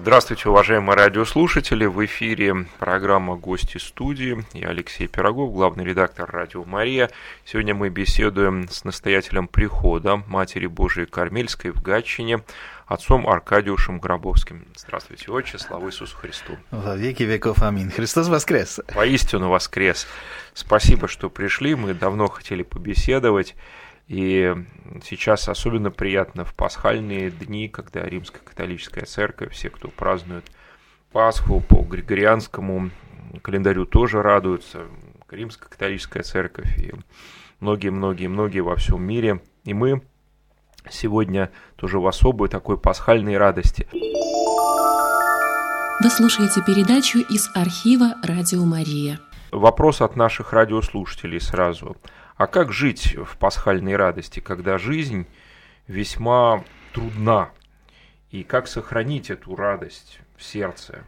Здравствуйте, уважаемые радиослушатели. В эфире программа «Гости студии». Я Алексей Пирогов, главный редактор «Радио Мария». Сегодня мы беседуем с настоятелем прихода Матери Божией Кармельской в Гатчине, отцом Аркадиушем Гробовским. Здравствуйте, Отче, слава Иисусу Христу. Во веки веков, аминь. Христос воскрес. Воистину воскрес. Спасибо, что пришли. Мы давно хотели побеседовать. И сейчас особенно приятно в пасхальные дни, когда Римская католическая церковь, все, кто празднует Пасху по григорианскому календарю, тоже радуются. Римская католическая церковь и многие-многие-многие во всем мире. И мы сегодня тоже в особой такой пасхальной радости. Вы слушаете передачу из архива «Радио Мария». Вопрос от наших радиослушателей сразу – а как жить в пасхальной радости, когда жизнь весьма трудна? И как сохранить эту радость в сердце?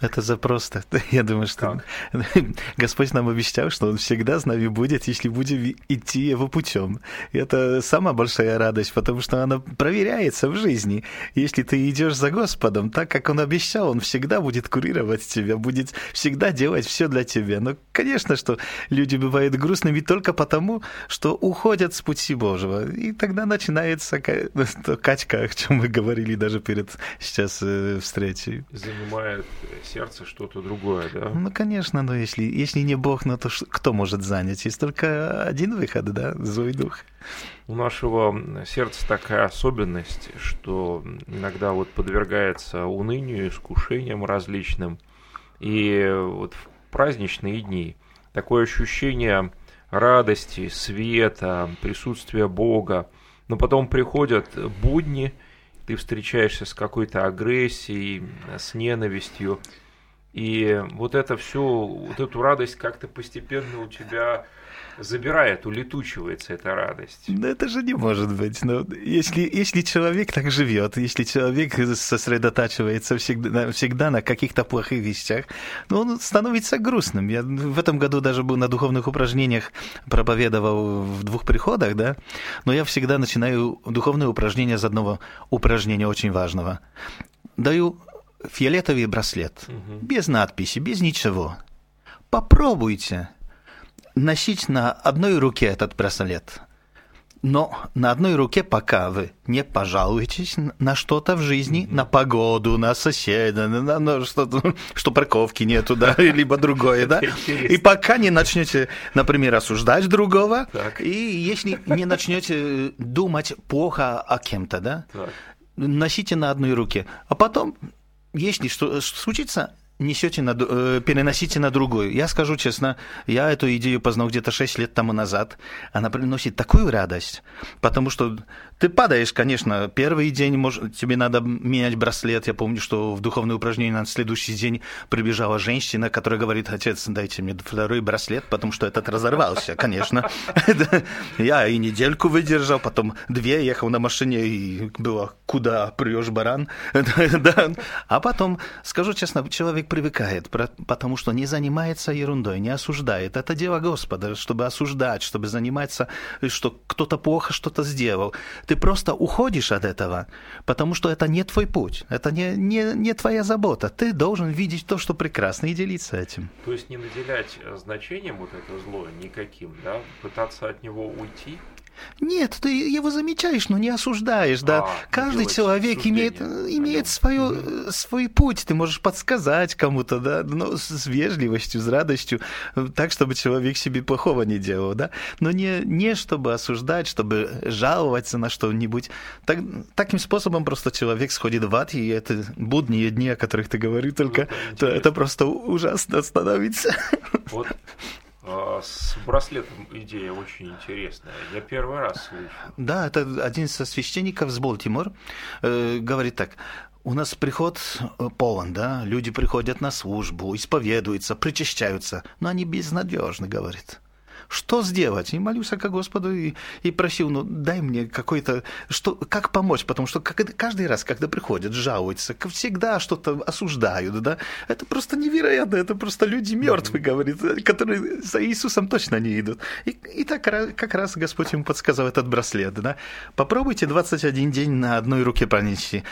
Это за просто. Я думаю, что так. Господь нам обещал, что Он всегда с нами будет, если будем идти Его путем. Это самая большая радость, потому что она проверяется в жизни. Если ты идешь за Господом, так как Он обещал, Он всегда будет курировать тебя, будет всегда делать все для тебя. Но, конечно, что люди бывают грустными только потому, что уходят с пути Божьего. И тогда начинается качка, о чем мы говорили даже перед сейчас э, встречей. Занимает сердце что-то другое, да? Ну, конечно, но если, если не Бог, ну то кто может занять? Есть только один выход, да, злой дух. У нашего сердца такая особенность, что иногда вот подвергается унынию, искушениям различным. И вот в праздничные дни такое ощущение радости, света, присутствия Бога. Но потом приходят будни – ты встречаешься с какой-то агрессией, с ненавистью, и вот это все, вот эту радость как-то постепенно у тебя забирает, улетучивается эта радость. Да это же не может быть. Но если, если человек так живет, если человек сосредотачивается всегда, всегда на каких-то плохих вещах, ну, он становится грустным. Я в этом году даже был на духовных упражнениях, проповедовал в двух приходах, да, но я всегда начинаю духовные упражнения с одного упражнения очень важного. Даю фиолетовый браслет, угу. без надписи, без ничего. Попробуйте носить на одной руке этот браслет. Но на одной руке, пока вы не пожалуетесь на что-то в жизни, на погоду, на соседа, на, на что-то, что парковки нету, да, либо другое, да, и пока не начнете, например, осуждать другого, так. и если не начнете думать плохо о кем-то, да, так. носите на одной руке, а потом, если что случится, несете на, э, переносите на другую. Я скажу честно, я эту идею познал где-то 6 лет тому назад. Она приносит такую радость, потому что ты падаешь, конечно, первый день может, тебе надо менять браслет. Я помню, что в духовное упражнение на следующий день прибежала женщина, которая говорит, отец, дайте мне второй браслет, потому что этот разорвался, конечно. Я и недельку выдержал, потом две ехал на машине, и было, куда прешь, баран? А потом, скажу честно, человек привыкает, потому что не занимается ерундой, не осуждает. Это дело Господа, чтобы осуждать, чтобы заниматься, что кто-то плохо что-то сделал ты просто уходишь от этого, потому что это не твой путь, это не, не, не твоя забота. Ты должен видеть то, что прекрасно, и делиться этим. То есть не наделять значением вот это зло никаким, да? Пытаться от него уйти? Нет, ты его замечаешь, но не осуждаешь, да. А, Каждый человек имеет, имеет свое, угу. свой путь. Ты можешь подсказать кому-то, да, но с вежливостью, с радостью, так, чтобы человек себе плохого не делал, да. Но не, не чтобы осуждать, чтобы жаловаться на что-нибудь. Так, таким способом просто человек сходит в ад, и это будние дни, о которых ты говорил только, ну, то это просто ужасно становится. Вот с браслетом идея очень интересная. Я первый раз слышу. Да, это один из священников с Болтимор э, говорит так. У нас приход э, полон, да, люди приходят на службу, исповедуются, причащаются, но они безнадежны, говорит что сделать? И молился к Господу и, и просил, ну дай мне какой-то, что, как помочь, потому что как, каждый раз, когда приходят, жалуются, всегда что-то осуждают, да, это просто невероятно, это просто люди мертвые, говорит, которые за Иисусом точно не идут. И, и так как раз Господь ему подсказал этот браслет, да, попробуйте 21 день на одной руке пронести,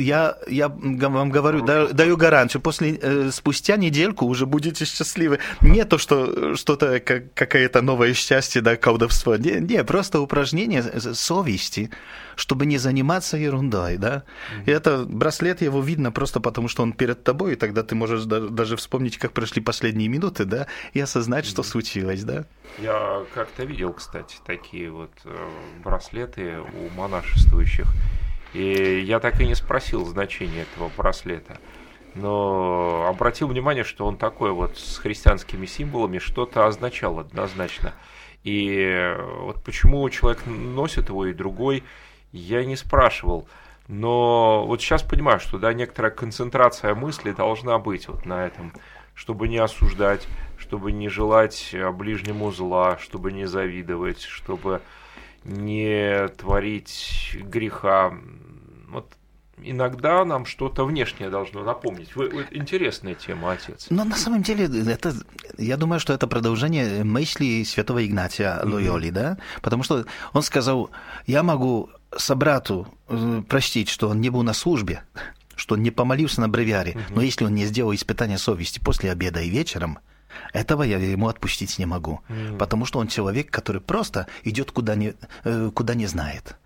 я, я вам говорю, даю, даю гарантию, после, э, спустя недельку уже будете счастливы. Не то, что что-то, как, какое-то новое счастье, да, колдовство. Не, не, просто упражнение совести, чтобы не заниматься ерундой, да. И это браслет, его видно просто потому, что он перед тобой, и тогда ты можешь даже вспомнить, как прошли последние минуты, да, и осознать, что случилось, да. Я как-то видел, кстати, такие вот э, браслеты у монашествующих. И я так и не спросил значение этого браслета. Но обратил внимание, что он такой вот с христианскими символами что-то означал однозначно. И вот почему человек носит его и другой, я не спрашивал. Но вот сейчас понимаю, что да, некоторая концентрация мысли должна быть вот на этом, чтобы не осуждать, чтобы не желать ближнему зла, чтобы не завидовать, чтобы не творить греха. Иногда нам что-то внешнее должно напомнить. Вы, вы, интересная тема, отец. Но на самом деле, это, я думаю, что это продолжение мысли святого Игнатия Лойоли, mm-hmm. да? Потому что он сказал, я могу собрату э, простить, что он не был на службе, что он не помолился на бревиаре, mm-hmm. но если он не сделал испытания совести после обеда и вечером, этого я ему отпустить не могу, mm. потому что он человек, который просто идет куда не, э, куда не знает.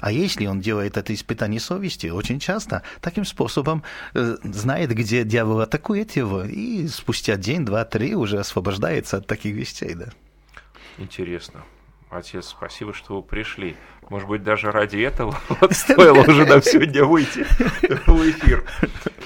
А если он делает это испытание совести, очень часто таким способом э, знает, где дьявол атакует его, и спустя день, два, три уже освобождается от таких вещей, да. Интересно. Отец, спасибо, что вы пришли. Может быть, даже ради этого вот стоило уже нам сегодня выйти в эфир.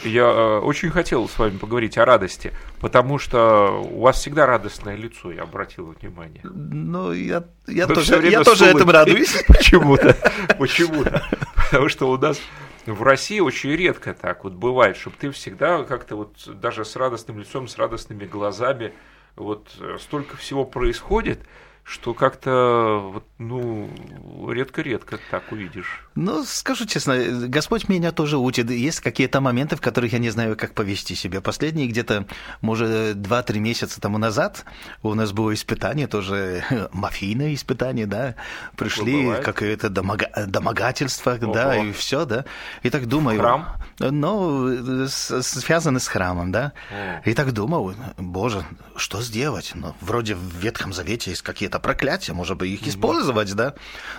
Я э, очень хотел с вами поговорить о радости, потому что у вас всегда радостное лицо, я обратил внимание. Ну, я, я тоже, я тоже этому радуюсь. Почему-то. Почему-то. Потому что у нас в России очень редко так вот бывает, чтобы ты всегда как-то вот даже с радостным лицом, с радостными глазами, вот э, столько всего происходит, что как-то, ну, редко-редко так увидишь. Ну, скажу честно, Господь меня тоже учит. Есть какие-то моменты, в которых я не знаю, как повести себя. Последние где-то, может, два-три месяца тому назад у нас было испытание, тоже мафийное испытание, да. Пришли какое-то домога... домогательство, Ого. да, и все, да. И так думаю... Храм? Ну, связано с храмом, да. О. И так думал, боже, что сделать? Ну, вроде в Ветхом Завете есть какие-то это проклятие, может быть, их mm-hmm. использовать, да.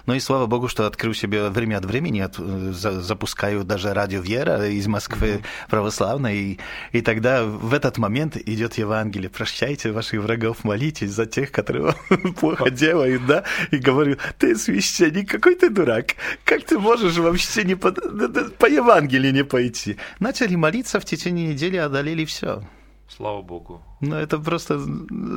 Но и слава богу, что открыл себе время от времени, от, за, запускаю даже радио Вера из Москвы mm-hmm. православной, и, и тогда в этот момент идет Евангелие. Прощайте ваших врагов, молитесь за тех, которые плохо делают, да, и говорю, ты священник, какой ты дурак, как ты можешь вообще не по, по Евангелию не пойти? Начали молиться, в течение недели одолели все. Слава Богу. Ну, это просто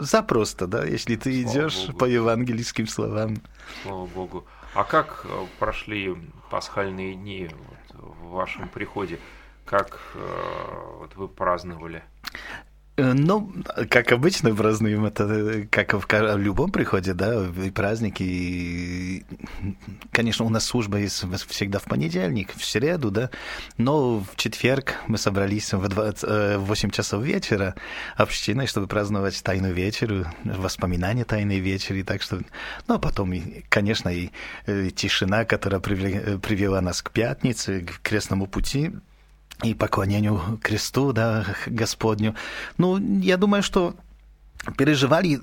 запросто, да, если ты Слава идешь Богу. по евангельским словам. Слава Богу. А как э, прошли пасхальные дни в вашем приходе? Как э, вот вы праздновали? Э, ну, как обычно празднуем, это э, как в любом приходе, да, и праздники. И, конечно, у нас служба есть всегда в понедельник, в среду, да, но в четверг мы собрались в, 20, э, в 8 часов вечера общиной, чтобы праздновать Тайную вечеру, воспоминания Тайной вечери, так что, ну, а потом, конечно, и, и тишина, которая привела нас к пятнице, к крестному пути, и поклонению кресту, да, Господню. Ну, я думаю, что переживали,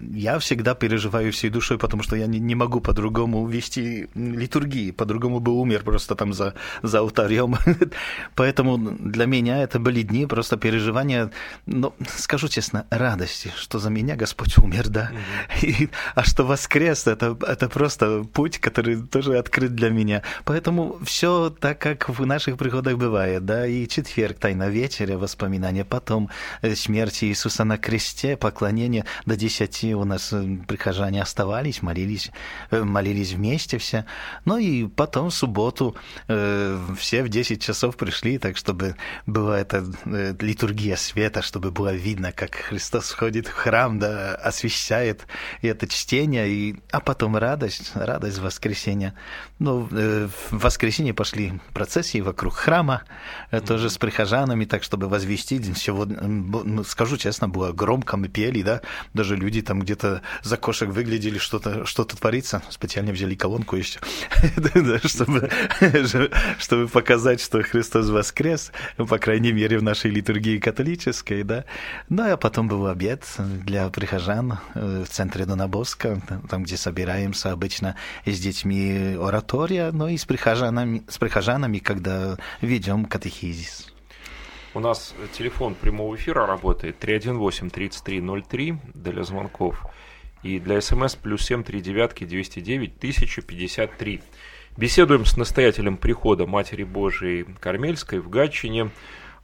я всегда переживаю всей душой, потому что я не, не могу по-другому вести литургии, по-другому бы умер просто там за, за алтарем. Поэтому для меня это были дни просто переживания, но скажу честно, радости, что за меня Господь умер, да, И, а что воскрес, это, это просто путь, который тоже открыт для меня. Поэтому все так, как в наших приходах бывает, да, и четверг, тайна вечеря, воспоминания, потом э, смерть Иисуса на кресте, поклонение до десяти у нас э, прихожане оставались, молились, э, молились вместе все. Ну и потом в субботу э, все в 10 часов пришли, так чтобы была эта э, литургия света, чтобы было видно, как Христос входит в храм, да, освещает и это чтение, и, а потом радость, радость воскресения. Ну, э, в воскресенье пошли процессии вокруг храма, э, тоже с прихожанами, так чтобы возвестить. Сегодня, ну, скажу честно, было громко мы пели, да, даже люди там где-то за кошек выглядели, что-то что творится, специально взяли колонку еще, чтобы, чтобы показать, что Христос воскрес, ну, по крайней мере, в нашей литургии католической, да. Ну, а потом был обед для прихожан э, в центре Донабоска, там, где собираемся обычно с детьми оратория, но и с прихожанами, с прихожанами когда ведем катехизис. У нас телефон прямого эфира работает 318-3303 для звонков. И для смс плюс 739 209 1053. Беседуем с настоятелем прихода Матери Божией Кармельской в Гатчине,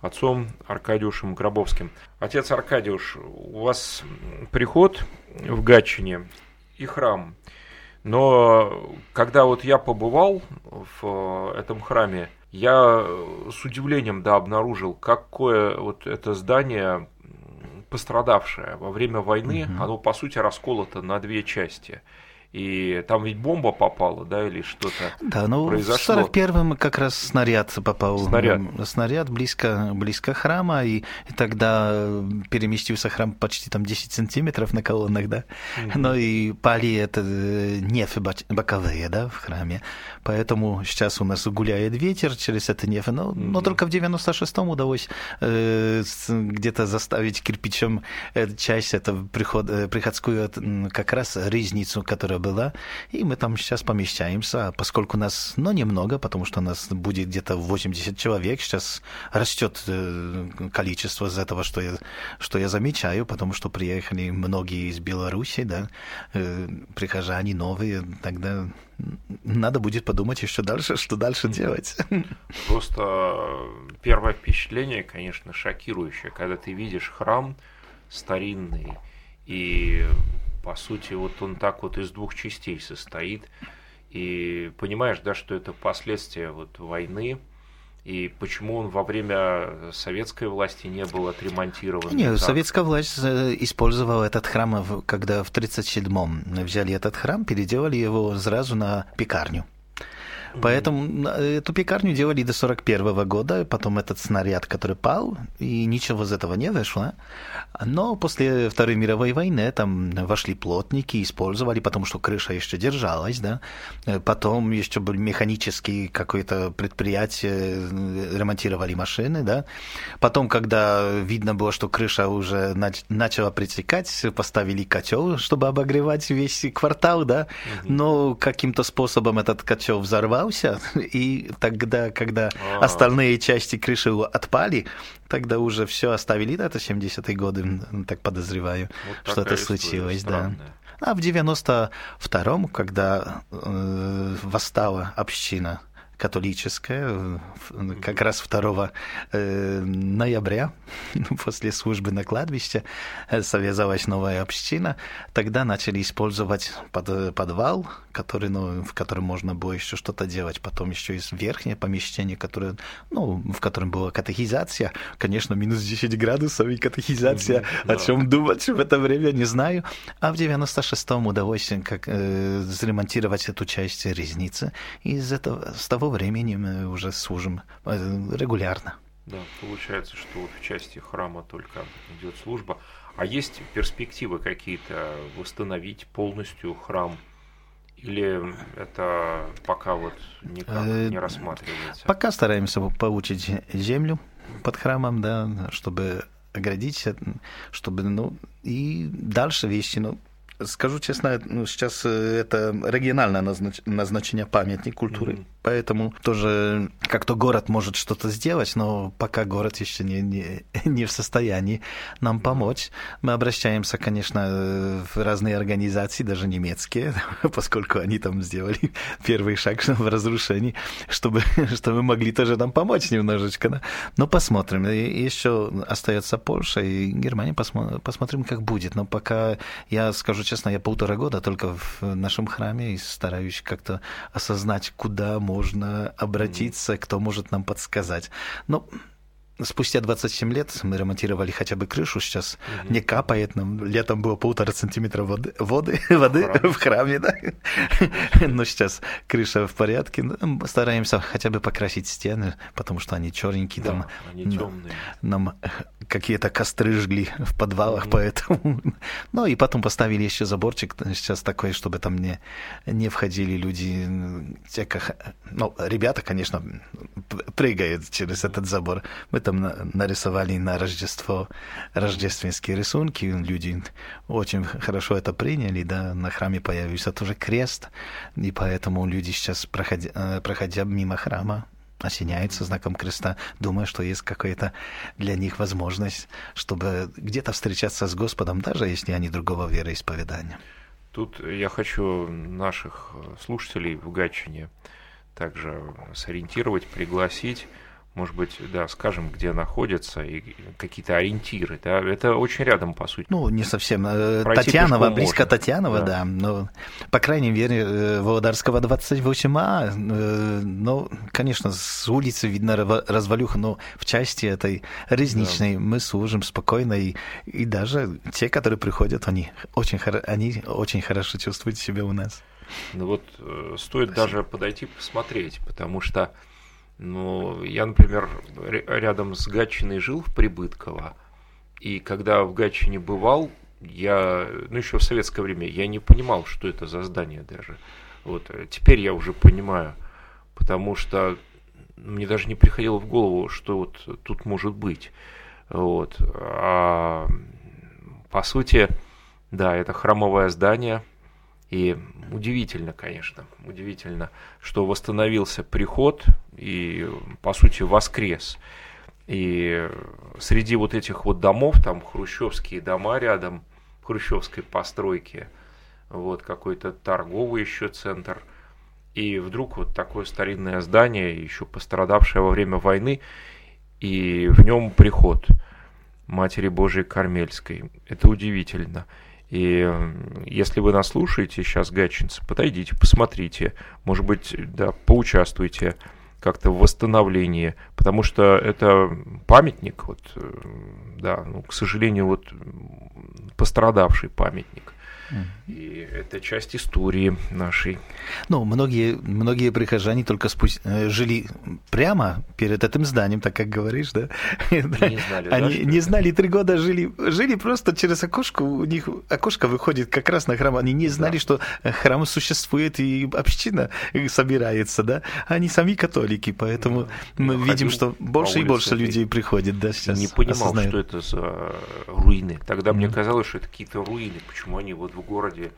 отцом Аркадиушем Гробовским. Отец Аркадиуш, у вас приход в Гатчине и храм. Но когда вот я побывал в этом храме, я с удивлением да, обнаружил, какое вот это здание пострадавшее во время войны, угу. оно по сути расколото на две части и там ведь бомба попала, да, или что-то Да, ну произошло. в 41-м как раз снаряд попал. Снаряд. Снаряд близко, близко храма, и, и тогда переместился храм почти там 10 сантиметров на колоннах, да. Угу. Но и пали это э, нефы боковые, да, в храме. Поэтому сейчас у нас гуляет ветер через это нефы, но, угу. но только в 96-м удалось э, где-то заставить кирпичом э, часть, это приход, э, приходскую как раз резницу, которая была, и мы там сейчас помещаемся, а поскольку нас, ну, немного, потому что нас будет где-то 80 человек, сейчас растет э, количество из этого, что я, что я замечаю, потому что приехали многие из Беларуси, да, э, прихожане новые, тогда надо будет подумать еще дальше, что дальше делать. Просто первое впечатление, конечно, шокирующее, когда ты видишь храм старинный, и по сути, вот он так вот из двух частей состоит. И понимаешь, да, что это последствия вот войны, и почему он во время советской власти не был отремонтирован? Нет, советская власть э, использовала этот храм, когда в 1937-м взяли этот храм, переделали его сразу на пекарню. Поэтому эту пекарню делали до 41 года, потом этот снаряд, который пал, и ничего из этого не вышло. Но после Второй мировой войны там вошли плотники, использовали, потому что крыша еще держалась, да. Потом еще были механические какое-то предприятие, ремонтировали машины, да. Потом, когда видно было, что крыша уже начала притекать, поставили котел, чтобы обогревать весь квартал, да. Но каким-то способом этот котел взорвал взорвался, и тогда, когда А-а-а. остальные части крыши отпали, тогда уже все оставили, да, это 70-е годы, так подозреваю, вот что-то случилось, да. А в 92-м, когда э, восстала община католическая, как раз 2 э, ноября, после службы на кладбище, э, связалась новая община. Тогда начали использовать под, подвал, который, ну, в котором можно было еще что-то делать. Потом еще есть верхнее помещение, которое, ну, в котором была катехизация. Конечно, минус 10 градусов и катехизация. Mm-hmm, о чем думать в это время, не знаю. А в 96-м удалось как, э, заремонтировать эту часть резницы. И из этого, с того времени мы уже служим э, регулярно. Да, получается, что вот в части храма только идет служба. А есть перспективы какие-то восстановить полностью храм? Или это пока вот никак э, не рассматривается? Пока стараемся получить землю под храмом, да, чтобы оградить, чтобы, ну, и дальше вещи, ну, Скажу честно, ну, сейчас э, это региональное назнач... назначение памятник культуры, mm-hmm. поэтому тоже как-то город может что-то сделать, но пока город еще не, не, не в состоянии нам помочь. Мы обращаемся, конечно, в разные организации, даже немецкие, поскольку они там сделали первый шаг в разрушении, чтобы, чтобы могли тоже нам помочь немножечко. Да? Но посмотрим. Еще остается Польша и Германия, посмотрим, как будет. Но пока я скажу честно, я полтора года только в нашем храме и стараюсь как-то осознать, куда можно обратиться, кто может нам подсказать. Но спустя 27 лет мы ремонтировали хотя бы крышу, сейчас угу. не капает нам. Летом было полтора сантиметра воды, воды, воды в храме, да. Но сейчас крыша в порядке. Стараемся хотя бы покрасить стены, потому что они черненькие. Да, там, они темные. Нам какие-то костры жгли в подвалах, поэтому... Ну и потом поставили еще заборчик сейчас такой, чтобы там не, не входили люди, те, как... ну, ребята, конечно, прыгают через этот забор. Мы там нарисовали на Рождество рождественские рисунки, люди очень хорошо это приняли, да, на храме появился тоже крест, и поэтому люди сейчас, проходя, э, проходя мимо храма, осеняются знаком креста, думая, что есть какая-то для них возможность, чтобы где-то встречаться с Господом, даже если они другого вероисповедания. Тут я хочу наших слушателей в Гатчине также сориентировать, пригласить может быть, да, скажем, где находится и какие-то ориентиры, да, это очень рядом, по сути. Ну, не совсем. Э, Пройти Татьянова, близко можно. Татьянова, да. да, но, по крайней мере, э, Володарского 28А, э, ну, конечно, с улицы видно развалюха, но в части этой резничной да. мы служим спокойно, и, и даже те, которые приходят, они очень, они очень хорошо чувствуют себя у нас. Ну вот стоит Спасибо. даже подойти посмотреть, потому что ну, я, например, рядом с Гатчиной жил в Прибытково, и когда в Гатчине бывал, я, ну, еще в советское время, я не понимал, что это за здание даже. Вот, э, теперь я уже понимаю, потому что мне даже не приходило в голову, что вот тут может быть. Вот. А, по сути, да, это храмовое здание – и удивительно, конечно, удивительно, что восстановился приход и, по сути, воскрес. И среди вот этих вот домов, там хрущевские дома рядом, хрущевской постройки, вот какой-то торговый еще центр. И вдруг вот такое старинное здание, еще пострадавшее во время войны, и в нем приход Матери Божией Кармельской. Это удивительно. И если вы нас слушаете сейчас, гатчинцы, подойдите, посмотрите, может быть, да, поучаствуйте как-то в восстановлении, потому что это памятник, вот, э, да, ну, к сожалению, вот пострадавший памятник. И это часть истории нашей. Ну, многие, многие прихожане только спусть... Э, жили прямо перед этим зданием, так как говоришь, да? Не знали, Они да, не знали, три года жили, жили просто через окошко, у них окошко выходит как раз на храм. Они не знали, да. что храм существует и община собирается, да? Они сами католики, поэтому да. мы видим, что больше и больше людей приходит, да, сейчас. Не понимал, осознают. что это за руины. Тогда mm-hmm. мне казалось, что это какие-то руины. Почему они вот в городе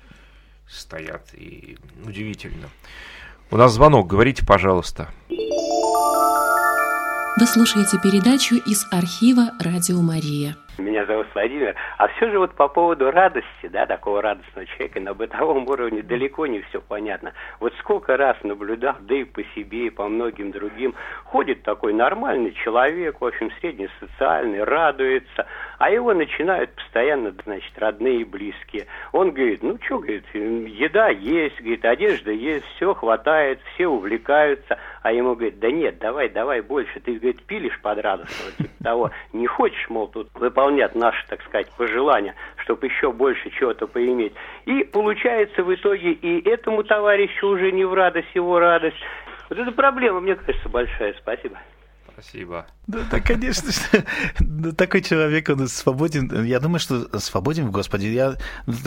стоят. И удивительно. У нас звонок, говорите, пожалуйста. Вы слушаете передачу из архива «Радио Мария». Меня зовут Владимир. А все же вот по поводу радости, да, такого радостного человека на бытовом уровне далеко не все понятно. Вот сколько раз наблюдал, да и по себе, и по многим другим, ходит такой нормальный человек, в общем, среднесоциальный, радуется, а его начинают постоянно, значит, родные и близкие. Он говорит, ну что, говорит, еда есть, говорит, одежда есть, все хватает, все увлекаются, а ему говорит, да нет, давай, давай больше, ты, говорит, пилишь под радостного, типа того, не хочешь, мол, тут выполнять наши, так сказать, пожелания, чтобы еще больше чего-то поиметь. И получается в итоге и этому товарищу уже не в радость, его радость. Вот это проблема, мне кажется, большая. Спасибо. Спасибо. Да, да конечно, такой человек, он свободен. Я думаю, что свободен в Господе. Я,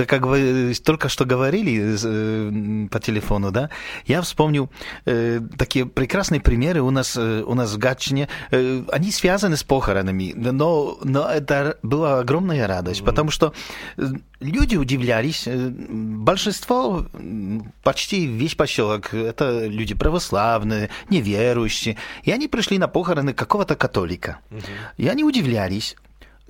как вы только что говорили э, по телефону, да, я вспомнил э, такие прекрасные примеры у нас, э, у нас в Гатчине. Э, они связаны с похоронами, но, но это была огромная радость, mm-hmm. потому что э, люди удивлялись. Э, большинство, почти весь поселок, это люди православные, неверующие. И они пришли на похороны какого-то католика. Угу. И они удивлялись,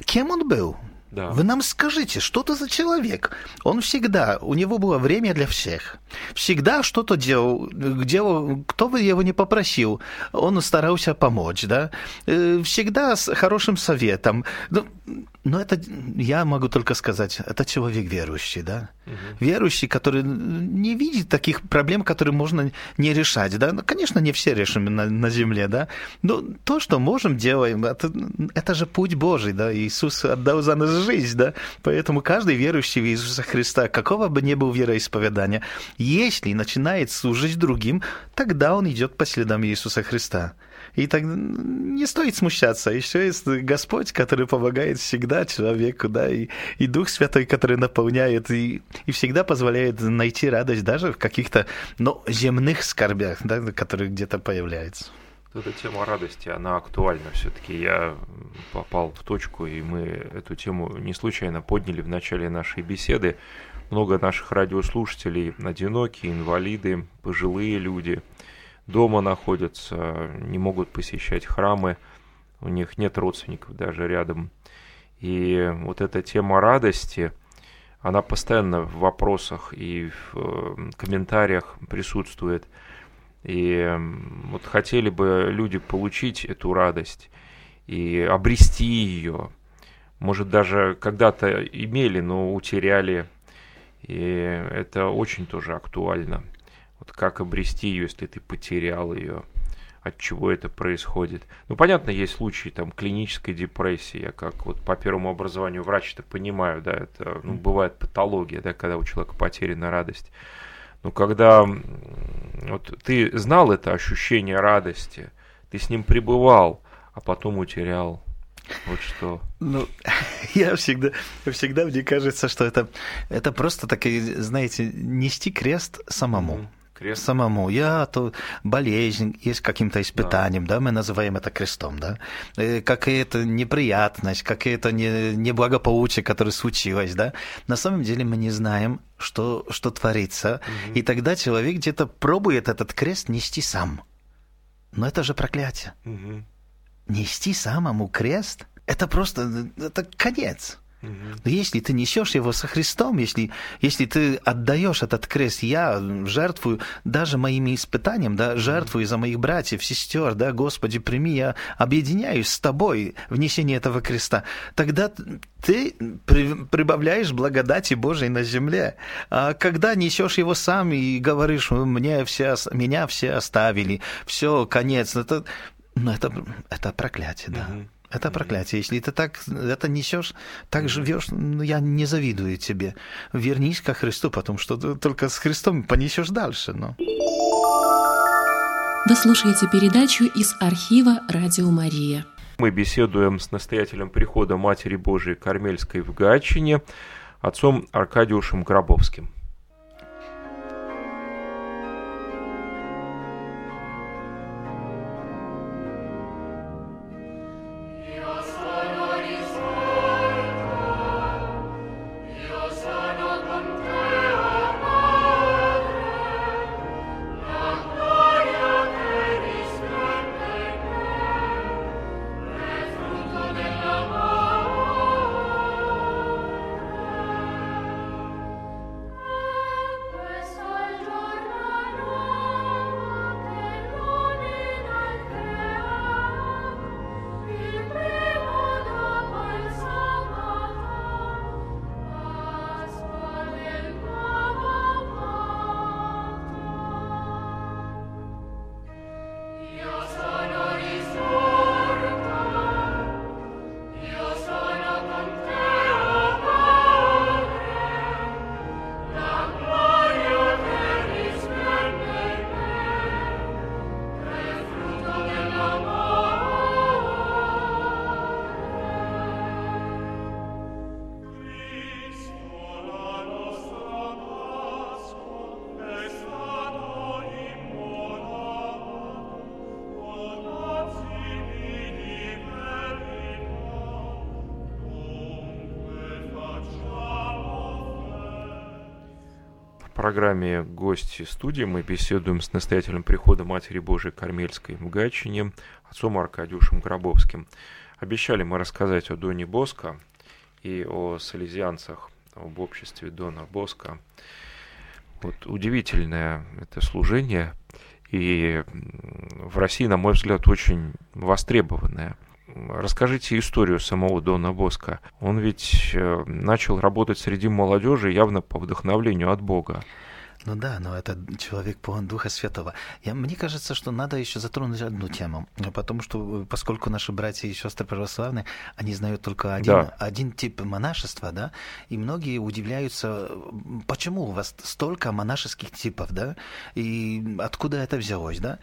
кем он был. Да. Вы нам скажите, что это за человек? Он всегда, у него было время для всех. Всегда что-то делал, делал, кто бы его не попросил, он старался помочь, да? Э, всегда с хорошим советом. Ну, Но это, я могу только сказать, это человек верующий, да? Угу. Верующий, который не видит таких проблем, которые можно не решать, да? Ну, конечно, не все решим на, на земле, да? Но то, что можем, делаем, это, это же путь Божий, да? Иисус отдал за нас жизнь, да? Поэтому каждый верующий в Иисуса Христа, какого бы ни был вероисповедания, если начинает служить другим, тогда он идет по следам Иисуса Христа. И так не стоит смущаться. Еще есть Господь, который помогает всегда человеку, да, и, и Дух Святой, который наполняет и, и всегда позволяет найти радость даже в каких-то, ну, земных скорбях, да, которые где-то появляются. Эта тема радости, она актуальна все-таки. Я попал в точку, и мы эту тему не случайно подняли в начале нашей беседы. Много наших радиослушателей одинокие, инвалиды, пожилые люди – дома находятся, не могут посещать храмы, у них нет родственников даже рядом. И вот эта тема радости, она постоянно в вопросах и в э, комментариях присутствует. И вот хотели бы люди получить эту радость и обрести ее. Может, даже когда-то имели, но утеряли. И это очень тоже актуально. Вот как обрести ее, если ты потерял ее? От чего это происходит? Ну, понятно, есть случаи там клинической депрессии. Я как вот по первому образованию врач-то понимаю, да, это ну, бывает патология, да, когда у человека потеряна радость. Но когда вот ты знал это ощущение радости, ты с ним пребывал, а потом утерял. Вот что. Ну, я всегда, всегда мне кажется, что это, это просто такие, знаете, нести крест самому. Mm-hmm крест. самому. Я то болезнь есть каким-то испытанием, да. да, мы называем это крестом, да. Э, какая-то неприятность, какая-то не, неблагополучие, которое случилось, да. На самом деле мы не знаем, что, что творится. Угу. И тогда человек где-то пробует этот крест нести сам. Но это же проклятие. Угу. Нести самому крест, это просто, это конец. Но если ты несешь его со Христом, если, если ты отдаешь этот крест, я жертвую даже моими испытаниями, да, жертвую за моих братьев, сестер, да, Господи, прими, я объединяюсь с тобой в несении этого креста, тогда ты прибавляешь благодати Божией на земле. А когда несешь его сам и говоришь, мне все, меня все оставили, все, конец, это, ну, это, это проклятие, да. Это проклятие. Если ты так это несешь, так живешь, ну, я не завидую тебе. Вернись ко Христу, потому что только с Христом понесешь дальше. Но... Вы слушаете передачу из архива «Радио Мария». Мы беседуем с настоятелем прихода Матери Божией Кармельской в Гатчине, отцом Аркадиушем Гробовским. Программе «Гости студии» мы беседуем с настоятелем прихода Матери Божией Кармельской в Гатчине, отцом Аркадиушем Гробовским. Обещали мы рассказать о Доне Боско и о салезианцах, об обществе Дона Боско. Вот удивительное это служение, и в России, на мой взгляд, очень востребованное. расскажите историю самого Дона Боска. Он ведь э, начал работать среди молодежи явно по вдохновлению от Бога. Ну да, но это человек полон Духа Святого. Я, мне кажется, что надо еще затронуть одну тему, потому что, поскольку наши братья и сестры православные, они знают только один, да. один тип монашества, да, и многие удивляются, почему у вас столько монашеских типов, да, и откуда это взялось, да.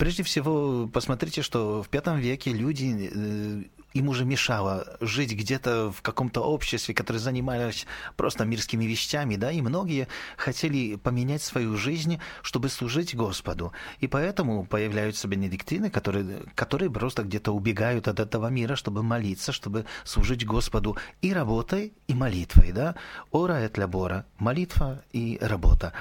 Прежде всего, посмотрите, что в пятом веке люди э, им уже мешало жить где-то в каком-то обществе, которое занималось просто мирскими вещами, да, и многие хотели поменять свою жизнь, чтобы служить Господу. И поэтому появляются бенедиктины, которые, которые просто где-то убегают от этого мира, чтобы молиться, чтобы служить Господу и работой, и молитвой, да. Ора et labora, молитва и работа.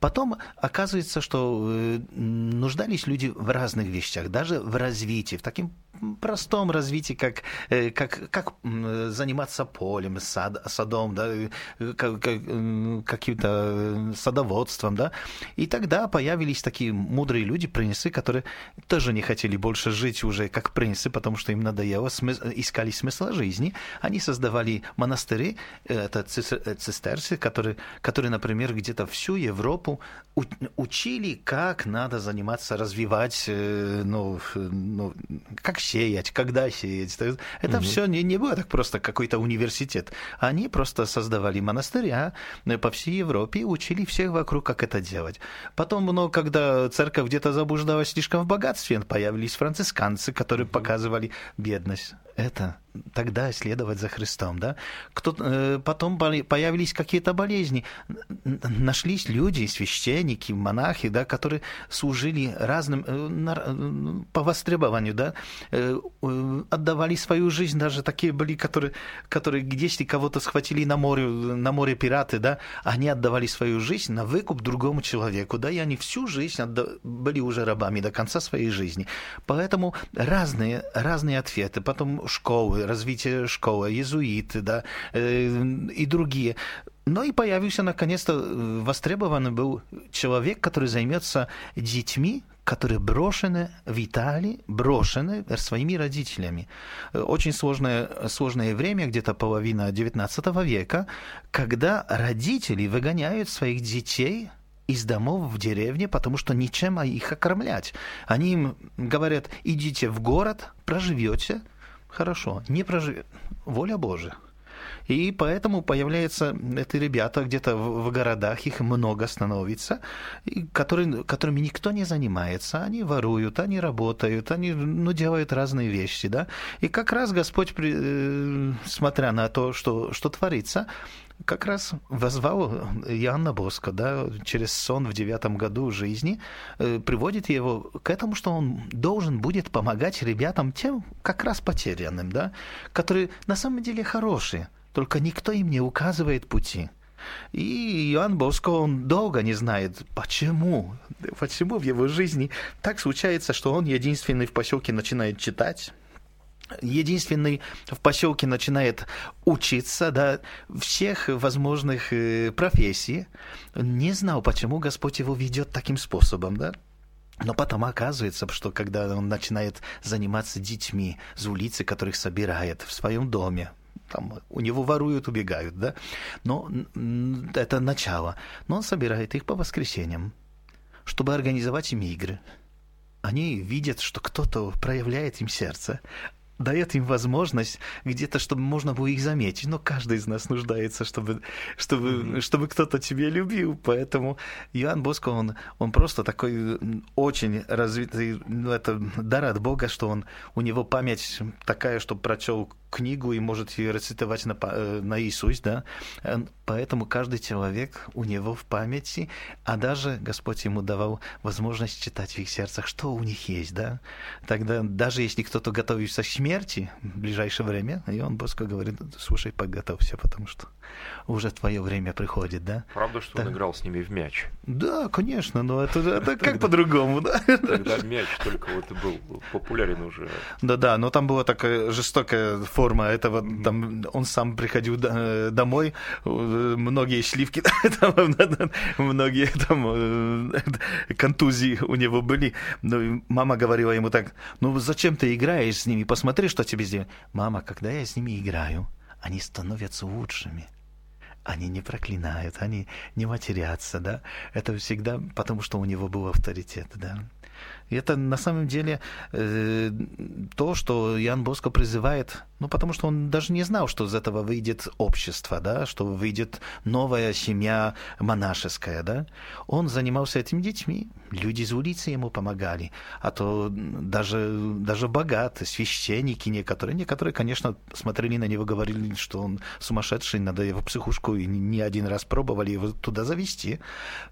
Потом оказывается, что э, нуждались люди в разных вещах, даже в развитии, в таком простом развитии, как, э, как, как заниматься полем, сад, садом, да, э, как, как, каким-то э, садоводством, да. И тогда появились такие мудрые люди, принесы, которые тоже не хотели больше жить уже как принесы, потому что им надоело, смыс... искали смысла жизни. Они создавали монастыри, это цистерцы, которые, которые например, где-то всю Европу учили, как надо заниматься, развивать, ну, ну как сеять, когда сеять. Это угу. все не, не было так просто какой-то университет. Они просто создавали монастыря э, по всей Европе учили всех вокруг, как это делать. Потом, ну, когда церковь где-то заблуждалась слишком в богатстве, появились францисканцы, которые показывали бедность. Это тогда следовать за Христом, да? Кто, э, потом появились какие-то болезни, нашлись люди, священники, монахи, да, которые служили разным э, э, по востребованию, да, отдавали свою жизнь, даже такие были, которые, которые если кого-то схватили на море, на море пираты, да, они отдавали свою жизнь на выкуп другому человеку, да, и они всю жизнь отда- были уже рабами до конца своей жизни. Поэтому разные, разные ответы. Потом школы, развитие школы, иезуиты, да, э, и другие. Но и появился, наконец-то, э, востребованный был человек, который займется детьми, которые брошены в Италии, брошены своими родителями. Э, очень сложное, сложное время, где-то половина XIX века, когда родители выгоняют своих детей из домов в деревне, потому что ничем их окормлять. Они им говорят, идите в город, проживете, Хорошо, не проживет. Воля Божия. И поэтому появляются эти ребята где-то в, в городах, их много становится, которые, которыми никто не занимается. Они воруют, они работают, они ну, делают разные вещи. Да? И как раз Господь, э, смотря на то, что, что творится, как раз возвал Иоанна Боска, да, через сон в девятом году жизни, э, приводит его к этому, что он должен будет помогать ребятам тем, как раз потерянным, да, которые на самом деле хорошие, только никто им не указывает пути. И Иоанн Боско, он долго не знает, почему, почему в его жизни так случается, что он единственный в поселке начинает читать, единственный в поселке начинает учиться да, всех возможных э, профессий, не знал, почему Господь его ведет таким способом, да. Но потом оказывается, что когда он начинает заниматься детьми с улицы, которых собирает в своем доме, там у него воруют, убегают, да. Но это начало. Но он собирает их по воскресеньям, чтобы организовать им игры. Они видят, что кто-то проявляет им сердце, дает им возможность где-то, чтобы можно было их заметить. Но каждый из нас нуждается, чтобы, чтобы, mm-hmm. чтобы кто-то тебя любил. Поэтому Иоанн Боско, он, он просто такой очень развитый, ну, это дар от Бога, что он, у него память такая, что прочел книгу и может ее рецитовать на, э, на Иисус, да, э, поэтому каждый человек у него в памяти, а даже Господь ему давал возможность читать в их сердцах, что у них есть, да, тогда даже если кто-то готовится к смерти в ближайшее время, и он Боско говорит, слушай, подготовься, потому что уже твое время приходит, да? Правда, что он играл с ними в мяч? Да, конечно, но это, это как по-другому, да? Тогда мяч только вот был популярен уже. Да-да, но там была такая жестокая форма этого, там он сам приходил домой, многие сливки, многие там контузии у него были, но мама говорила ему так, ну зачем ты играешь с ними, посмотри, что тебе сделают. Мама, когда я с ними играю, они становятся лучшими они не проклинают, они не матерятся, да. Это всегда потому, что у него был авторитет, да. Это на самом деле э, то, что Ян Боско призывает, ну, потому что он даже не знал, что из этого выйдет общество, да, что выйдет новая семья монашеская, да. Он занимался этими детьми, люди из улицы ему помогали, а то даже, даже богатые, священники некоторые, некоторые, конечно, смотрели на него, говорили, что он сумасшедший, надо его психушку, и не один раз пробовали его туда завести.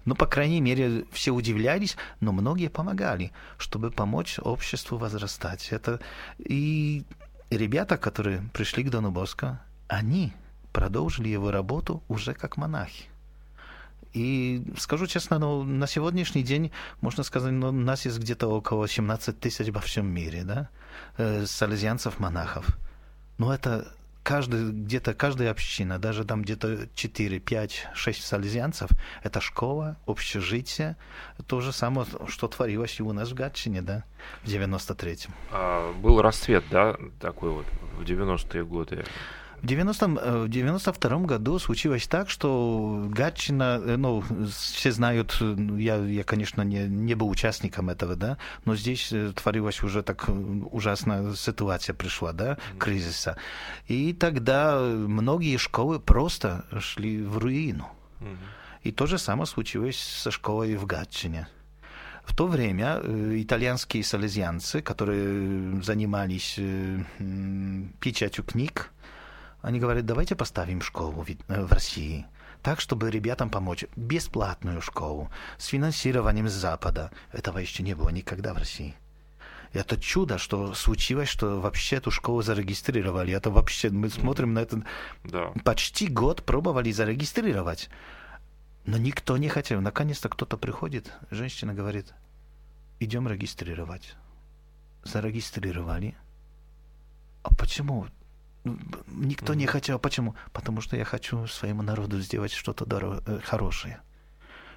Но, по крайней мере, все удивлялись, но многие помогали чтобы помочь обществу возрастать. Это и ребята, которые пришли к Дону Боско, они продолжили его работу уже как монахи. И скажу честно, ну, на сегодняшний день, можно сказать, ну, нас есть где-то около 17 тысяч во всем мире, да, э, салезианцев-монахов. Но это каждый, где-то каждая община, даже там где-то 4, 5, 6 салезианцев, это школа, общежитие, то же самое, что творилось и у нас в Гатчине, да, в 93-м. А, был расцвет, да, такой вот в 90-е годы? В 90 в 92 году случилось так, что Гатчина, э, ну, все знают, я, я конечно, не, не был участником этого, да, но здесь э, творилась уже так ужасная ситуация пришла, да, кризиса. И тогда многие школы просто шли в руину. И то же самое случилось со школой в Гатчине. В то время э, итальянские салезианцы, которые занимались печатью книг, они говорят, давайте поставим школу э, в России так, чтобы ребятам помочь. Бесплатную школу с финансированием с Запада. Этого еще не было никогда в России. Это чудо, что случилось, что вообще эту школу зарегистрировали. Это вообще, мы смотрим на это, да. почти год пробовали зарегистрировать. Но никто не хотел. Наконец-то кто-то приходит, женщина говорит, идем регистрировать. Зарегистрировали. А почему? Никто не хотел. Почему? Потому что я хочу своему народу сделать что-то э, хорошее.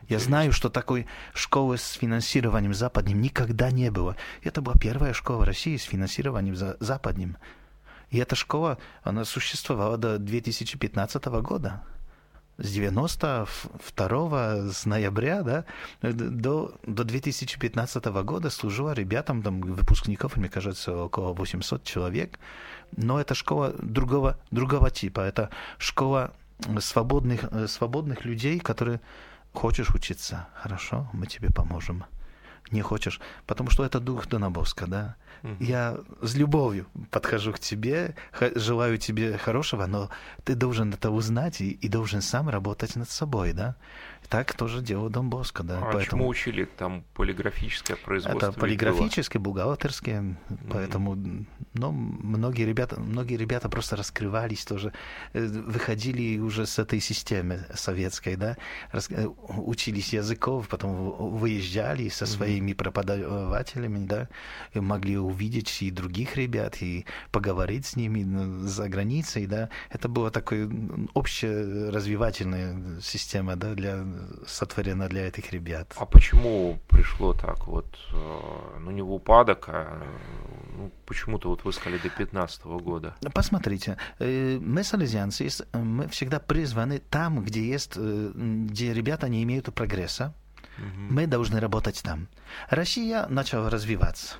Я знаю, что такой школы с финансированием западным никогда не было. Это была первая школа в России с финансированием западным. И эта школа, она существовала до 2015 года с 92 с ноября да, до, до 2015 года служила ребятам, там, выпускников, мне кажется, около 800 человек. Но это школа другого, другого типа. Это школа свободных, свободных людей, которые хочешь учиться, хорошо, мы тебе поможем. Не хочешь, потому что это дух Донобоска, да. Я с любовью подхожу к тебе, желаю тебе хорошего, но ты должен это узнать и, и должен сам работать над собой, да. Так тоже делал Дон Боско, да. А поэтому... чему учили? Там полиграфическое производство? Это полиграфическое, бухгалтерское, mm-hmm. поэтому, ну, многие ребята, многие ребята просто раскрывались тоже, э, выходили уже с этой системы советской, да, Рас... Э, учились языков, потом выезжали со своими преподавателями, да, могли увидеть и других ребят, и поговорить с ними ну, за границей, да. Это была такая общеразвивательная система, да, для сотворена для этих ребят. А почему пришло так вот, э, ну не в упадок, а ну, почему-то вот вы сказали до 15 года? Посмотрите, э, мы салезианцы, мы всегда призваны там, где есть, э, где ребята не имеют прогресса. Мы должны работать там. Россия начала развиваться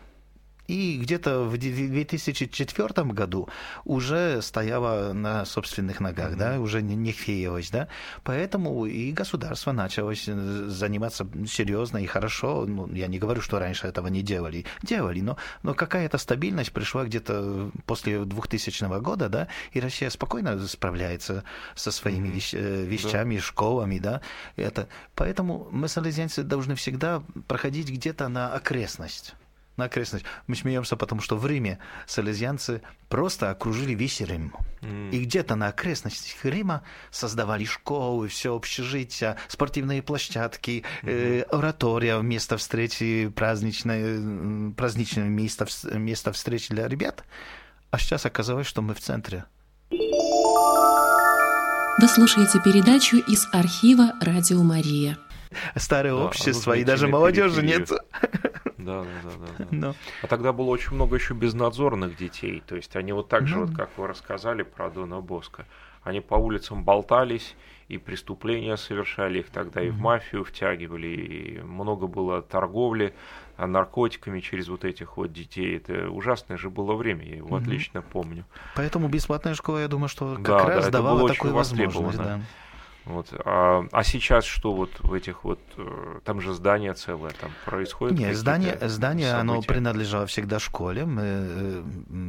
и где-то в 2004 году уже стояла на собственных ногах, mm-hmm. да, уже не, не хвеялась, да, поэтому и государство начало заниматься серьезно и хорошо, ну, я не говорю, что раньше этого не делали, делали, но, но какая-то стабильность пришла где-то после 2000 года, да, и Россия спокойно справляется со своими mm-hmm. вещ, вещами, да. школами, да, это, поэтому мы, салезианцы, должны всегда проходить где-то на окрестность, на окрестность. Мы смеемся, потому что в Риме салезианцы просто окружили весь Рим. Mm. И где-то на окрестностях Рима создавали школы, все общежития, спортивные площадки, mm-hmm. э, оратория, место встречи, праздничное, праздничное место, место встречи для ребят. А сейчас оказалось, что мы в центре. Вы слушаете передачу из архива «Радио Мария». Старое да, общество, и даже молодежи нет. Да, да, да, да. Но. А тогда было очень много еще безнадзорных детей. То есть они вот так же, ну... вот как вы рассказали про Дона Боска, они по улицам болтались, и преступления совершали, их тогда и в мафию втягивали, и много было торговли наркотиками через вот этих вот детей. Это ужасное же было время, я его отлично помню. Поэтому бесплатная школа, я думаю, что как да, раз да, давала такую возможность. Да. Вот. А, а сейчас что вот в этих вот, э, там же здание целое, там происходит? Нет, здание, здание оно принадлежало всегда школе. Мы э,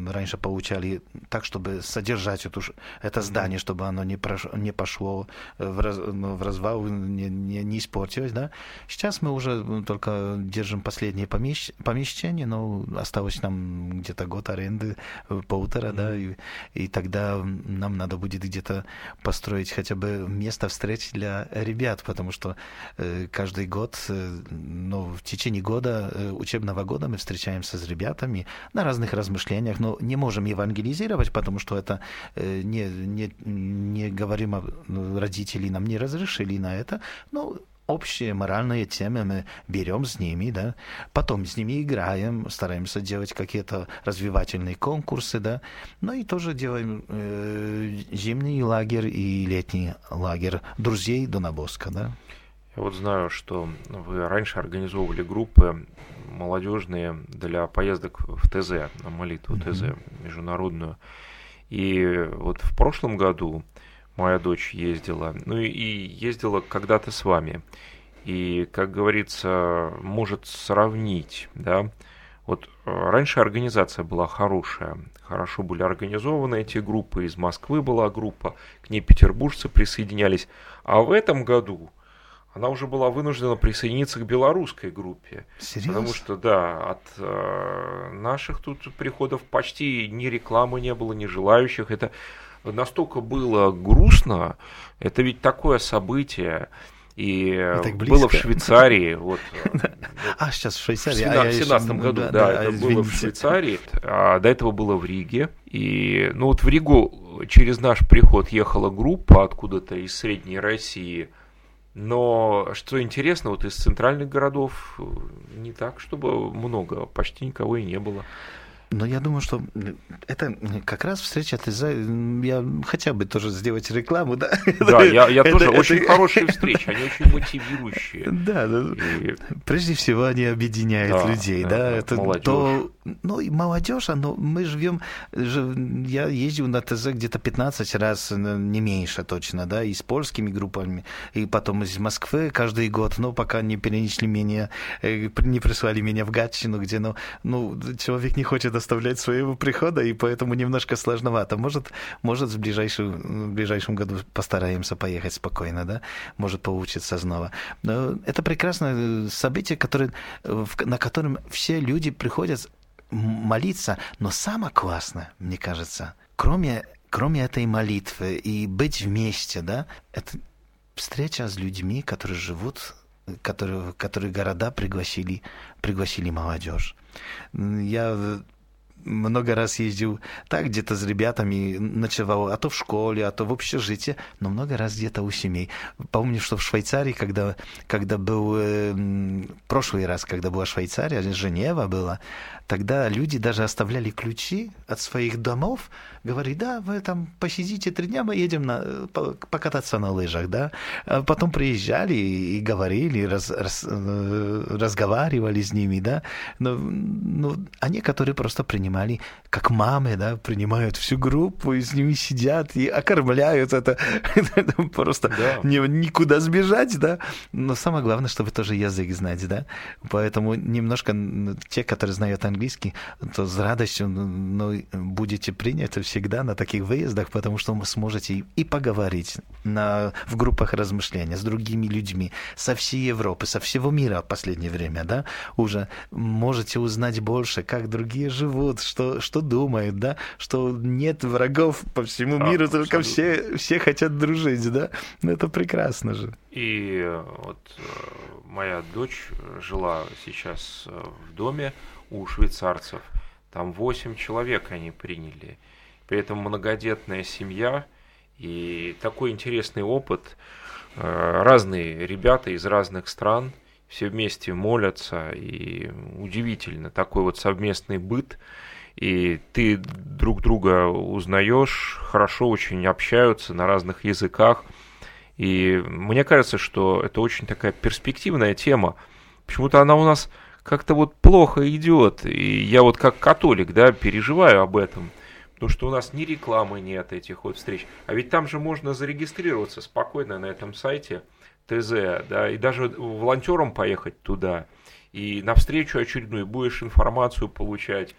раньше получали так, чтобы содержать эту, это здание, чтобы оно не, прош, не пошло в, раз, ну, в развал, не, не, не испортилось. Да? Сейчас мы уже только держим последнее помещ, помещение, но осталось нам где-то год аренды, э, полтора, mm-hmm. да, и, и тогда нам надо будет где-то построить хотя бы место место встреч для ребят, потому что э, каждый год, э, ну, в течение года, э, учебного года мы встречаемся с ребятами на разных размышлениях, но не можем евангелизировать, потому что это не, не, не говорим, ну, родители нам не разрешили на это, но общие моральные темы мы берем с ними, да, потом с ними играем, стараемся делать какие-то развивательные конкурсы, да, ну и тоже делаем э, зимний лагерь и летний лагерь друзей Донабоска, да. Я вот знаю, что вы раньше организовывали группы молодежные для поездок в ТЗ, на молитву mm-hmm. ТЗ международную. И вот в прошлом году моя дочь ездила. Ну и, ездила когда-то с вами. И, как говорится, может сравнить, да. Вот э, раньше организация была хорошая, хорошо были организованы эти группы, из Москвы была группа, к ней петербуржцы присоединялись. А в этом году она уже была вынуждена присоединиться к белорусской группе. Серьезно? Потому что, да, от э, наших тут приходов почти ни рекламы не было, ни желающих. Это настолько было грустно, это ведь такое событие, и было в Швейцарии. Вот, а, сейчас в Швейцарии. В 2017 а году, да, да, это было в Швейцарии. А до этого было в Риге. И, ну вот в Ригу через наш приход ехала группа откуда-то из Средней России. Но что интересно, вот из центральных городов не так, чтобы много, почти никого и не было. Но я думаю, что это как раз встреча ты за... Я хотя бы тоже сделать рекламу, да? Да, я, я тоже. Это, очень хорошие встречи, они очень мотивирующие. Да, да. И... прежде всего они объединяют да, людей, да. да это молодежь. То, ну и молодежь, оно, мы живем, я ездил на ТЗ где-то 15 раз, не меньше точно, да, и с польскими группами, и потом из Москвы каждый год, но пока не перенесли меня, э, не прислали меня в Гатчину, где, ну, ну человек не хочет оставлять своего прихода, и поэтому немножко сложновато. Может, может в, ближайшем, в ближайшем году постараемся поехать спокойно, да? Может получится снова. Но это прекрасное событие, которое, на котором все люди приходят молиться, но самое классное, мне кажется, кроме, кроме этой молитвы и быть вместе, да, это встреча с людьми, которые живут которые, которые города пригласили, пригласили молодежь. Я много раз ездил так, где-то с ребятами ночевал, а то в школе, а то в общежитии, но много раз где-то у семей. Помню, что в Швейцарии, когда, когда был э, прошлый раз, когда была Швейцария, Женева была, тогда люди даже оставляли ключи от своих домов, говорили, да, вы там посидите три дня, мы едем на, покататься на лыжах, да. А потом приезжали и говорили, раз, раз, э, разговаривали с ними, да. Но, ну, а некоторые просто принимали как мамы, да, принимают всю группу, и с ними сидят и окормляют это. Просто да. не, никуда сбежать, да. Но самое главное, чтобы тоже язык знать, да. Поэтому немножко те, которые знают английский, то с радостью ну, будете приняты всегда на таких выездах, потому что вы сможете и поговорить на, в группах размышления с другими людьми со всей Европы, со всего мира в последнее время, да, уже можете узнать больше, как другие живут, что, что думают, да, что нет врагов по всему да, миру, абсолютно. только все, все хотят дружить, да, ну это прекрасно же. И э, вот э, моя дочь жила сейчас э, в доме у швейцарцев, там 8 человек они приняли, при этом многодетная семья, и такой интересный опыт, разные ребята из разных стран, все вместе молятся, и удивительно, такой вот совместный быт, и ты друг друга узнаешь, хорошо очень общаются на разных языках, и мне кажется, что это очень такая перспективная тема. Почему-то она у нас как-то вот плохо идет, и я вот как католик, да, переживаю об этом, потому что у нас ни рекламы нет этих вот встреч, а ведь там же можно зарегистрироваться спокойно на этом сайте – ТЗ, да, и даже волонтером поехать туда, и на встречу очередную будешь информацию получать,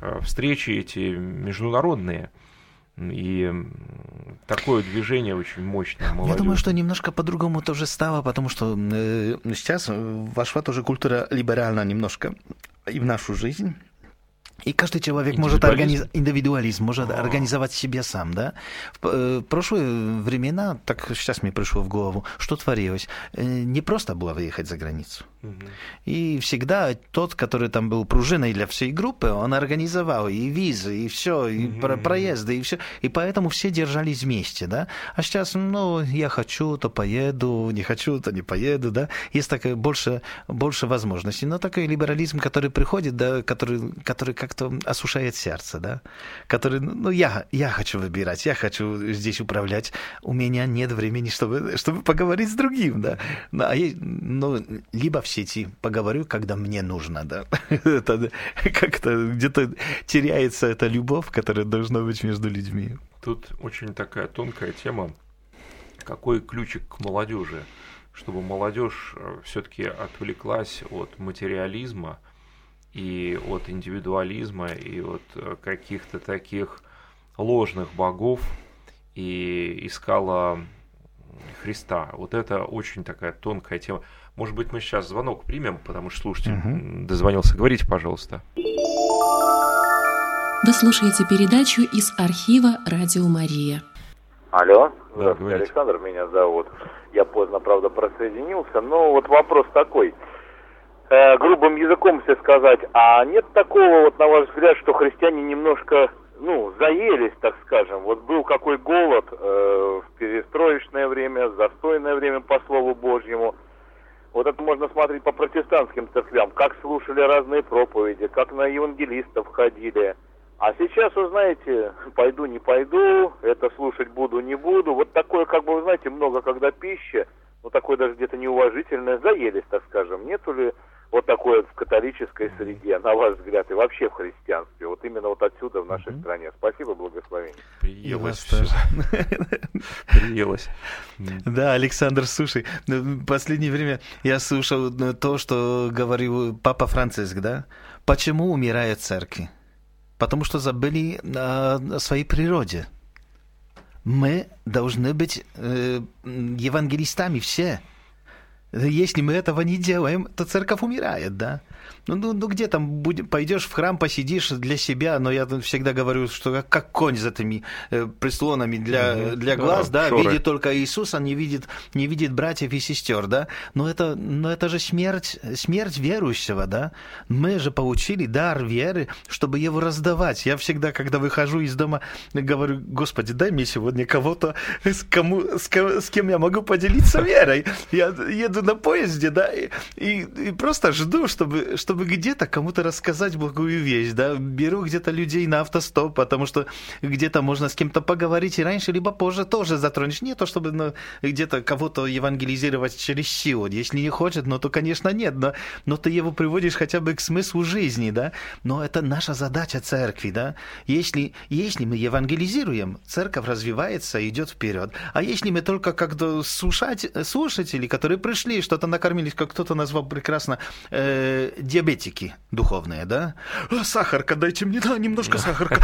э, встречи эти международные. И такое движение очень мощное. Молодежь. Я думаю, что немножко по-другому тоже стало, потому что э, сейчас вошла тоже культура либеральная немножко и в нашу жизнь. И каждый человек может организовать индивидуализм, может а. организовать себя сам, да. В э, прошлые времена, так сейчас мне пришло в голову, что творилось. Э, не просто было выехать за границу. Угу. И всегда тот, который там был пружиной для всей группы, он организовал и визы, и все, и угу. про проезды, и все. И поэтому все держались вместе, да. А сейчас, ну, я хочу, то поеду, не хочу, то не поеду, да. Есть такая больше, больше возможностей. Но такой либерализм, который приходит, да, который, который как как-то осушает сердце, да, который, ну, я, я хочу выбирать, я хочу здесь управлять, у меня нет времени, чтобы, чтобы поговорить с другим, да, ну, а ну, либо в сети поговорю, когда мне нужно, да, это как-то где-то теряется эта любовь, которая должна быть между людьми. Тут очень такая тонкая тема, какой ключик к молодежи, чтобы молодежь э, все-таки отвлеклась от материализма, и от индивидуализма, и от э, каких-то таких ложных богов, и искала Христа. Вот это очень такая тонкая тема. Может быть, мы сейчас звонок примем, потому что слушайте, угу. дозвонился. Говорите, пожалуйста. Вы слушаете передачу из архива «Радио Мария». Алло, да, Александр меня зовут. Я поздно, правда, присоединился, но вот вопрос такой – э, грубым языком все сказать, а нет такого, вот на ваш взгляд, что христиане немножко, ну, заелись, так скажем. Вот был какой голод э, в перестроечное время, застойное время, по Слову Божьему. Вот это можно смотреть по протестантским церквям, как слушали разные проповеди, как на евангелистов ходили. А сейчас, вы знаете, пойду, не пойду, это слушать буду, не буду. Вот такое, как бы, вы знаете, много когда пища, ну, такое даже где-то неуважительное, заелись, так скажем. Нету ли вот такое в католической среде, на ваш взгляд, и вообще в христианстве? Вот именно вот отсюда, в нашей mm-hmm. стране. Спасибо, благословение. Приелось все. Приелось. Да, Александр, слушай, ну, в последнее время я слушал ну, то, что говорил Папа Франциск, да? Почему умирают церкви? Потому что забыли о своей природе. Мы должны быть э, евангелистами все. Если мы этого не делаем, то церковь умирает, да? Ну, ну, ну где там будь, пойдешь в храм, посидишь для себя, но я всегда говорю, что как конь за этими э, прислонами для, для глаз, да, да видит только Иисуса, не видит, не видит братьев и сестер, да. Но это, но это же смерть, смерть верующего, да. Мы же получили дар веры, чтобы его раздавать. Я всегда, когда выхожу из дома, говорю, Господи, дай мне сегодня кого-то, с, кому, с, кем, с кем я могу поделиться верой. Я еду на поезде, да, и, и, и просто жду, чтобы чтобы, чтобы где-то кому-то рассказать благую вещь, да, беру где-то людей на автостоп, потому что где-то можно с кем-то поговорить и раньше, либо позже тоже затронешь. Не то, чтобы ну, где-то кого-то евангелизировать через силу. Если не хочет, ну, то, конечно, нет, но, но ты его приводишь хотя бы к смыслу жизни, да. Но это наша задача церкви, да. Если, если мы евангелизируем, церковь развивается, идет вперед. А если мы только как-то слушать, слушатели, которые пришли, что-то накормились, как кто-то назвал прекрасно, э, диабетики духовные, да? «А, сахарка, дайте мне, да, немножко сахарка.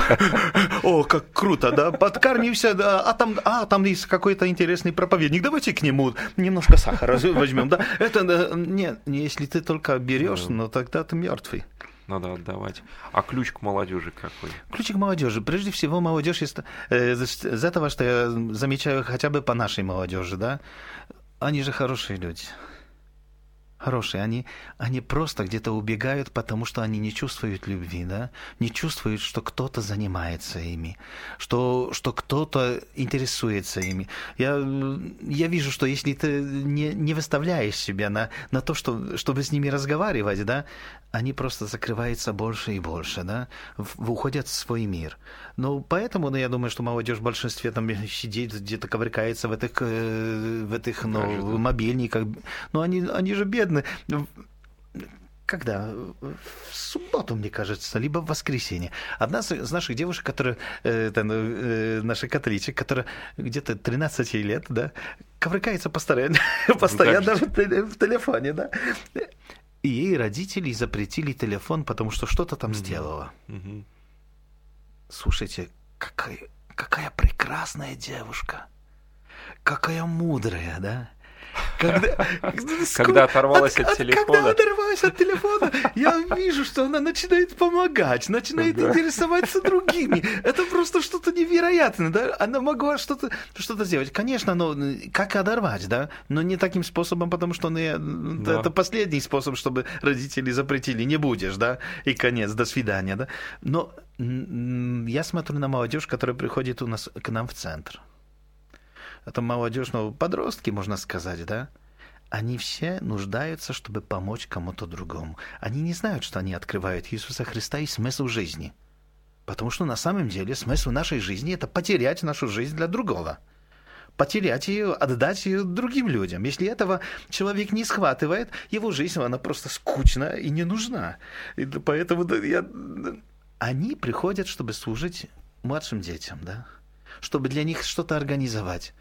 О, как круто, да, подкармимся, да, а там, а, там есть какой-то интересный проповедник, давайте к нему немножко сахара возьмем, да? Это, нет, если ты только берешь, ну тогда ты мертвый надо отдавать. А ключ к молодежи какой? Ключ к молодежи. Прежде всего, молодежь из, э, из этого, что я замечаю хотя бы по нашей молодежи, да, они же хорошие люди хорошие, они, они просто где-то убегают, потому что они не чувствуют любви, да? не чувствуют, что кто-то занимается ими, что, что кто-то интересуется ими. Я, я вижу, что если ты не, не выставляешь себя на, на то, что, чтобы с ними разговаривать, да, они просто закрываются больше и больше, да, в, уходят в свой мир. Ну, поэтому, ну, я думаю, что молодежь в большинстве там сидит, где-то ковыркается в этих, э, в этих ну, мобильниках. Ну, они, они же бедны когда? В субботу, мне кажется, либо в воскресенье. Одна из наших девушек, которая, э, это, э, наша католичек, которая где-то 13 лет, да, ковыркается постоянно, постоянно в, в телефоне, да. И ей родители запретили телефон, потому что что-то там сделала. Слушайте, какая, какая прекрасная девушка. Какая мудрая, да? Когда, оторвалась от, телефона. Когда оторвалась от телефона, я вижу, что она начинает помогать, начинает интересоваться другими. Это просто что-то невероятное, да? Она могла что-то что сделать. Конечно, но как оторвать, да? Но не таким способом, потому что это последний способ, чтобы родители запретили. Не будешь, да? И конец, до свидания, да? Но я смотрю на молодежь, которая приходит у нас к нам в центр это молодежь, ну, подростки, можно сказать, да, они все нуждаются, чтобы помочь кому-то другому. Они не знают, что они открывают Иисуса Христа и смысл жизни. Потому что на самом деле смысл нашей жизни – это потерять нашу жизнь для другого. Потерять ее, отдать ее другим людям. Если этого человек не схватывает, его жизнь, она просто скучна и не нужна. И поэтому я... они приходят, чтобы служить младшим детям, да? чтобы для них что-то организовать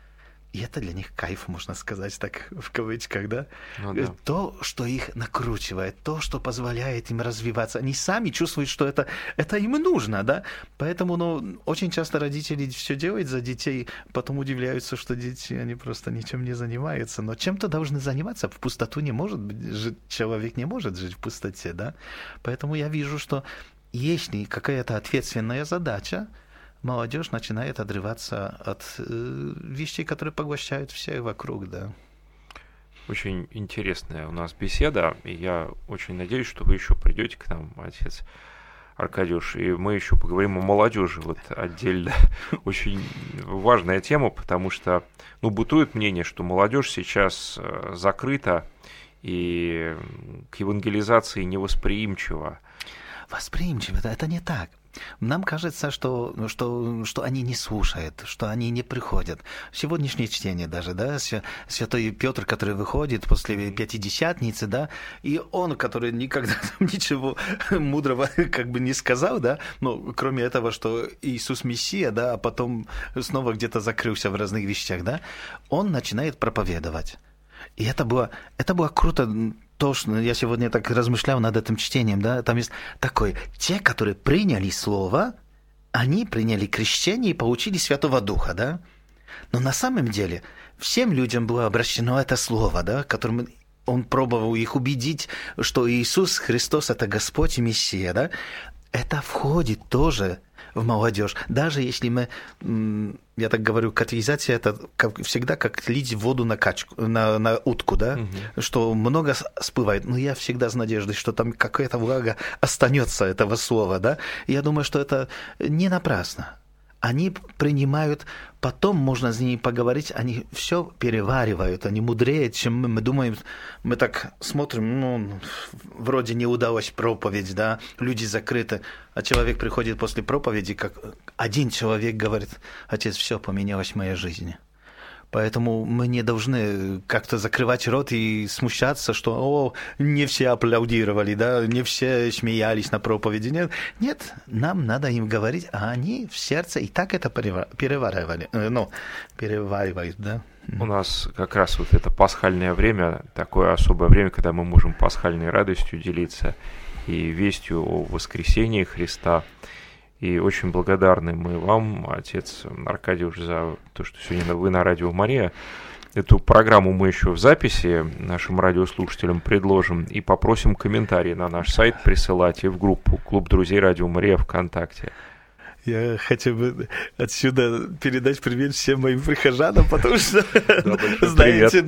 и это для них кайф, можно сказать так в кавычках, да? Ну, да. То, что их накручивает, то, что позволяет им развиваться. Они сами чувствуют, что это, это им нужно, да? Поэтому, ну, очень часто родители все делают за детей, потом удивляются, что дети, они просто ничем не занимаются. Но чем-то должны заниматься. В пустоту не может жить, человек не может жить в пустоте, да? Поэтому я вижу, что если какая-то ответственная задача, молодежь начинает отрываться от э, вещей, которые поглощают всех вокруг, да. Очень интересная у нас беседа, и я очень надеюсь, что вы еще придете к нам, отец Аркадьюш, и мы еще поговорим о молодежи вот отдельно. Очень важная тема, потому что, ну, бытует мнение, что молодежь сейчас э, закрыта и к евангелизации невосприимчива. Восприимчиво, это не так. Нам кажется, что, что, что они не слушают, что они не приходят. Сегодняшнее чтение даже, да, святой Петр, который выходит после Пятидесятницы, да, и он, который никогда ничего мудрого как бы не сказал, да, ну, кроме этого, что Иисус Мессия, да, а потом снова где-то закрылся в разных вещах, да, он начинает проповедовать. И это было, это было круто то, что я сегодня так размышлял над этим чтением, да, там есть такое, те, которые приняли Слово, они приняли крещение и получили Святого Духа, да, но на самом деле всем людям было обращено это Слово, да, которым он пробовал их убедить, что Иисус Христос – это Господь и Мессия, да, это входит тоже в молодежь. Даже если мы, я так говорю, категоризация это как, всегда как лить воду на качку, на, на утку, да, угу. что много всплывает. Но я всегда с надеждой, что там какая-то влага останется этого слова, да. Я думаю, что это не напрасно они принимают, потом можно с ними поговорить, они все переваривают, они мудрее, чем мы. Мы думаем, мы так смотрим, ну, вроде не удалось проповедь, да, люди закрыты, а человек приходит после проповеди, как один человек говорит, отец, все поменялось в моей жизни. Поэтому мы не должны как-то закрывать рот и смущаться, что о, не все аплодировали, да, не все смеялись на проповеди. Нет, нет нам надо им говорить, а они в сердце и так это переваривали, э, ну, переваривают, да. У нас как раз вот это пасхальное время, такое особое время, когда мы можем пасхальной радостью делиться и вестью о воскресении Христа – и очень благодарны мы вам, отец Аркадьевич, за то, что сегодня вы на радио Мария. Эту программу мы еще в записи нашим радиослушателям предложим и попросим комментарии на наш сайт присылать и в группу «Клуб друзей Радио Мария» ВКонтакте. Я хотел бы отсюда передать привет всем моим прихожанам, потому что, знаете,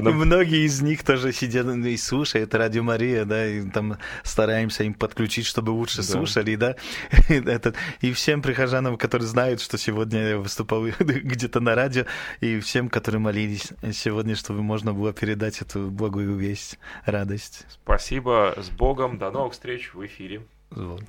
многие из них тоже сидят и слушают Радио Мария, да, и там стараемся им подключить, чтобы лучше слушали, да. И всем прихожанам, которые знают, что сегодня я выступал где-то на радио, и всем, которые молились сегодня, чтобы можно было передать эту благую весть, радость. Спасибо, с Богом, до новых встреч в эфире. Вот.